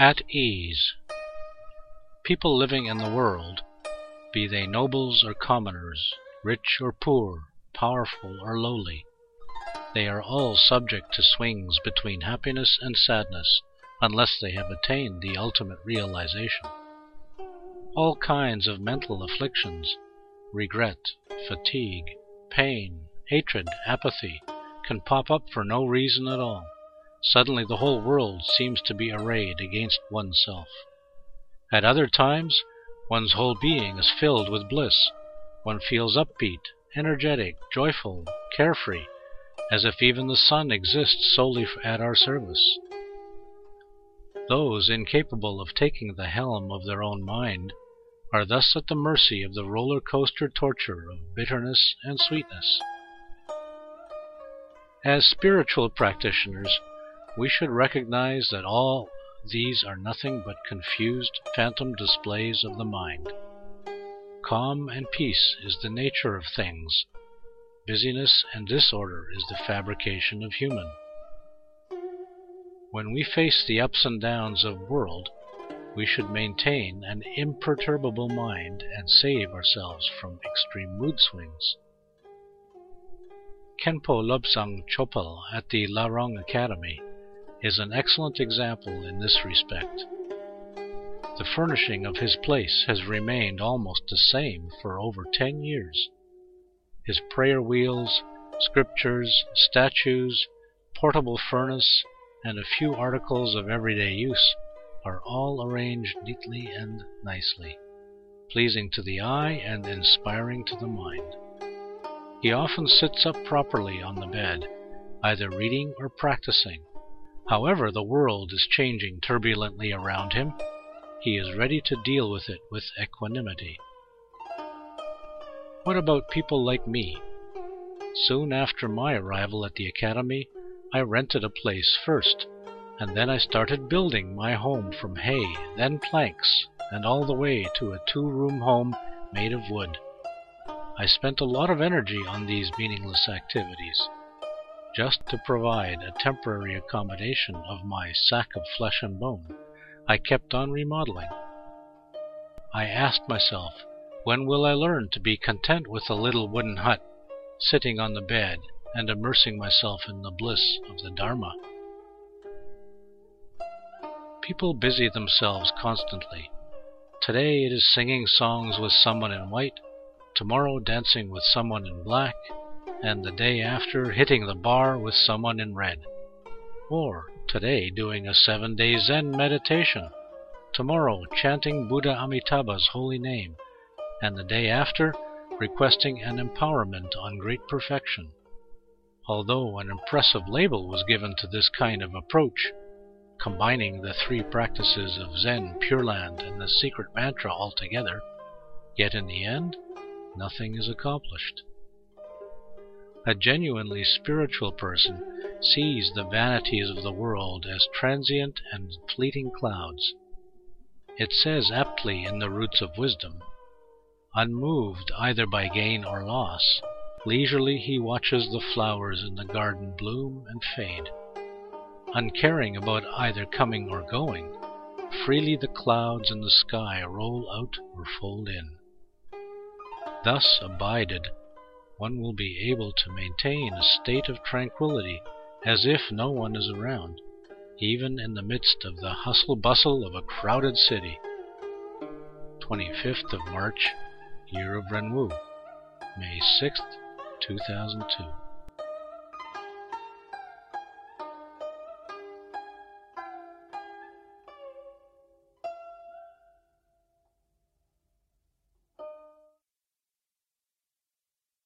At ease. People living in the world, be they nobles or commoners, rich or poor, powerful or lowly, they are all subject to swings between happiness and sadness unless they have attained the ultimate realization. All kinds of mental afflictions regret, fatigue, pain, hatred, apathy can pop up for no reason at all. Suddenly the whole world seems to be arrayed against oneself. At other times, one's whole being is filled with bliss. One feels upbeat, energetic, joyful, carefree, as if even the sun exists solely at our service. Those incapable of taking the helm of their own mind are thus at the mercy of the roller coaster torture of bitterness and sweetness. As spiritual practitioners, we should recognize that all these are nothing but confused phantom displays of the mind. Calm and peace is the nature of things. Busyness and disorder is the fabrication of human. When we face the ups and downs of world, we should maintain an imperturbable mind and save ourselves from extreme mood swings. Khenpo Lobsang Chopal at the Larung Academy is an excellent example in this respect. The furnishing of his place has remained almost the same for over ten years. His prayer wheels, scriptures, statues, portable furnace, and a few articles of everyday use are all arranged neatly and nicely, pleasing to the eye and inspiring to the mind. He often sits up properly on the bed, either reading or practicing, However the world is changing turbulently around him, he is ready to deal with it with equanimity. What about people like me? Soon after my arrival at the academy, I rented a place first, and then I started building my home from hay, then planks, and all the way to a two room home made of wood. I spent a lot of energy on these meaningless activities just to provide a temporary accommodation of my sack of flesh and bone, I kept on remodeling. I asked myself, when will I learn to be content with a little wooden hut, sitting on the bed and immersing myself in the bliss of the Dharma? People busy themselves constantly. Today it is singing songs with someone in white, tomorrow dancing with someone in black, and the day after hitting the bar with someone in red. Or today doing a seven day Zen meditation, tomorrow chanting Buddha Amitabha's holy name, and the day after requesting an empowerment on great perfection. Although an impressive label was given to this kind of approach, combining the three practices of Zen, Pure Land, and the secret mantra altogether, yet in the end, nothing is accomplished. A genuinely spiritual person sees the vanities of the world as transient and fleeting clouds. It says aptly in the Roots of Wisdom, Unmoved either by gain or loss, leisurely he watches the flowers in the garden bloom and fade. Uncaring about either coming or going, freely the clouds in the sky roll out or fold in. Thus abided one will be able to maintain a state of tranquillity as if no one is around, even in the midst of the hustle bustle of a crowded city. 25th of March, Year of Renwu, May 6th, 2002.